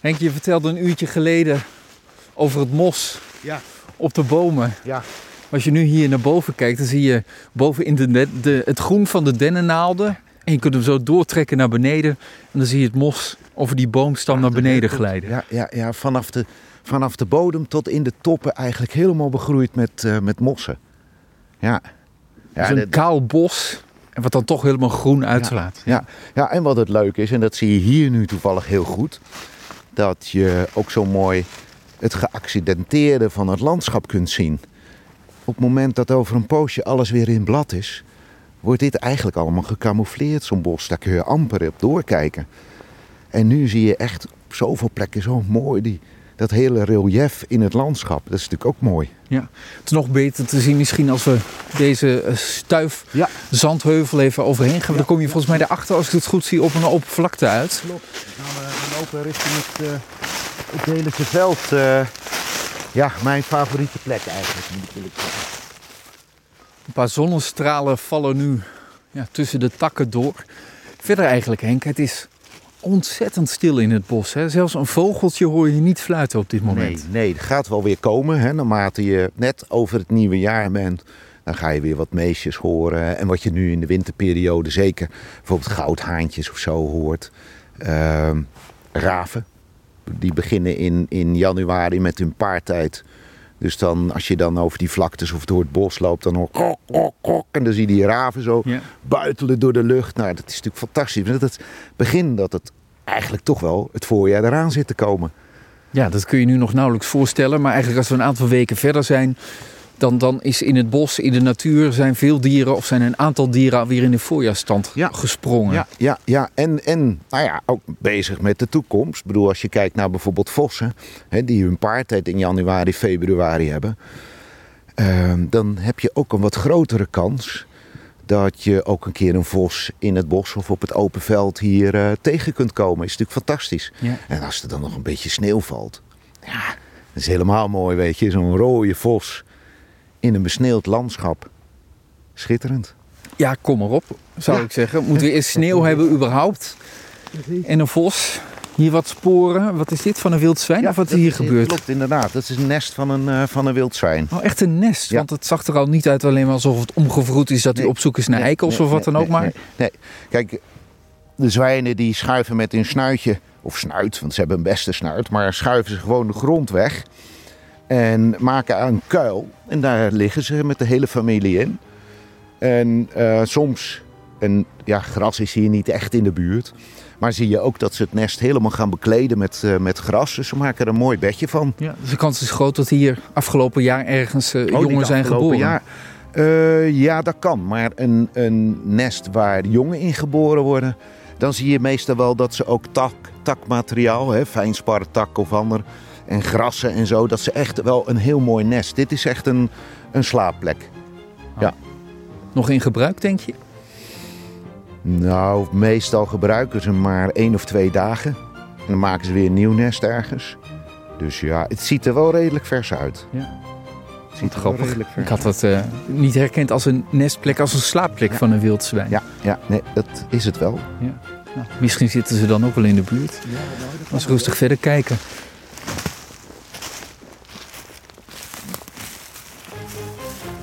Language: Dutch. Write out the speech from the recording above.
Henk, je vertelde een uurtje geleden over het mos Ja. op de bomen. Ja. Als je nu hier naar boven kijkt, dan zie je boven in de, de, het groen van de dennennaalden. En je kunt hem zo doortrekken naar beneden. En dan zie je het mos over die boomstam naar beneden glijden. Ja, ja, ja vanaf, de, vanaf de bodem tot in de toppen eigenlijk helemaal begroeid met, eh, met mossen. Ja. Ja, Dus een dat- kaal bos. En wat dan toch helemaal groen uitslaat. ja, ja, en wat het leuke is, en dat zie je hier nu toevallig heel goed, dat je ook zo mooi het geaccidenteerde van het landschap kunt zien. Op het moment dat over een poosje alles weer in blad is, wordt dit eigenlijk allemaal gecamoufleerd, zo'n bos. Daar kun je amper op doorkijken. En nu zie je echt op zoveel plekken zo mooi die, dat hele relief in het landschap. Dat is natuurlijk ook mooi. Ja. Het is nog beter te zien misschien als we deze eh, stuif Ja. zandheuvel even overheen gaan. Dan kom je volgens mij daarachter, als ik het goed zie, op een open vlakte uit. Klopt. Dan gaan we lopen richting het, uh, het Deelijke veld. ja, mijn favoriete plek eigenlijk. moet ik eerlijk zeggen. Een paar zonnestralen vallen nu ja, tussen de takken door. Verder eigenlijk, Henk, het is ontzettend stil in het bos. Hè? Zelfs een vogeltje hoor je niet fluiten op dit moment. Nee, nee, het gaat wel weer komen. Hè. Naarmate je net over het nieuwe jaar bent, dan ga je weer wat meesjes horen. En wat je nu in de winterperiode zeker, bijvoorbeeld goudhaantjes of zo hoort. Ehm, raven, die beginnen in, in januari met hun paartijd. Dus dan, als je dan over die vlaktes of door het bos loopt, dan hoor krok, krok, krok. En dan zie je die raven zo Ja. buitelen door de lucht. Nou, dat is natuurlijk fantastisch. Dat het begin dat het eigenlijk toch wel het voorjaar eraan zit te komen. Ja, dat kun je nu nog nauwelijks voorstellen. Maar eigenlijk als we een aantal weken verder zijn... Dan, dan is in het bos, in de natuur, zijn veel dieren... of zijn een aantal dieren alweer in de voorjaarstand Ja. gesprongen. Ja, ja, ja. En, en nou ja, ook bezig met de toekomst. Ik bedoel, als je kijkt naar bijvoorbeeld vossen, hè, die hun paartijd in januari, februari hebben, ehm, dan heb je ook een wat grotere kans dat je ook een keer een vos in het bos of op het open veld hier eh, tegen kunt komen. Is natuurlijk fantastisch. Ja. En als er dan nog een beetje sneeuw valt, ja, dat is helemaal mooi, weet je. Zo'n rode vos in een besneeuwd landschap. Schitterend. Ja, kom maar op, zou Ja. ik zeggen. Moeten we eerst sneeuw hebben überhaupt? En een vos. Hier wat sporen. Wat is dit van een wild zwijn? of wat is dat hier gebeurd? Klopt, inderdaad. Dat is een nest van een, eh, van een wild zwijn. Oh, echt een nest. Ja. Want het zag er al niet uit alleen maar alsof het omgevroed is dat hij Nee. op zoek is naar Nee, eikels nee, of wat nee, dan ook nee, maar. Nee, nee. Kijk, de zwijnen die schuiven met hun snuitje, of snuit, want ze hebben een beste snuit, maar schuiven ze gewoon de grond weg. En maken een kuil. En daar liggen ze met de hele familie in. En eh, soms, en ja, gras is hier niet echt in de buurt. Maar zie je ook dat ze het nest helemaal gaan bekleden met, eh, met gras. Dus ze maken er een mooi bedje van. Ja, dus de kans is groot dat hier afgelopen jaar ergens eh, Oh, jongen zijn geboren. jaar. Ja, dat kan. Maar een, een nest waar jongen in geboren worden, dan zie je meestal wel dat ze ook tak, takmateriaal, hè, fijnspartak of ander, en grassen en zo, dat ze echt wel een heel mooi nest. Dit is echt een, een slaapplek. Nog in gebruik, denk je? Nou, meestal gebruiken ze maar één of twee dagen. En dan maken ze weer een nieuw nest ergens. Dus ja, het ziet er wel redelijk vers uit. Ja. Het ziet er Grappig. redelijk vers Ik had dat eh, niet herkend als een nestplek, als een slaapplek Ja. van een wild zwijn. Ja, ja nee, dat is het wel. Nou, misschien zitten ze dan ook wel in de buurt. Als rustig verder kijken. Thank you.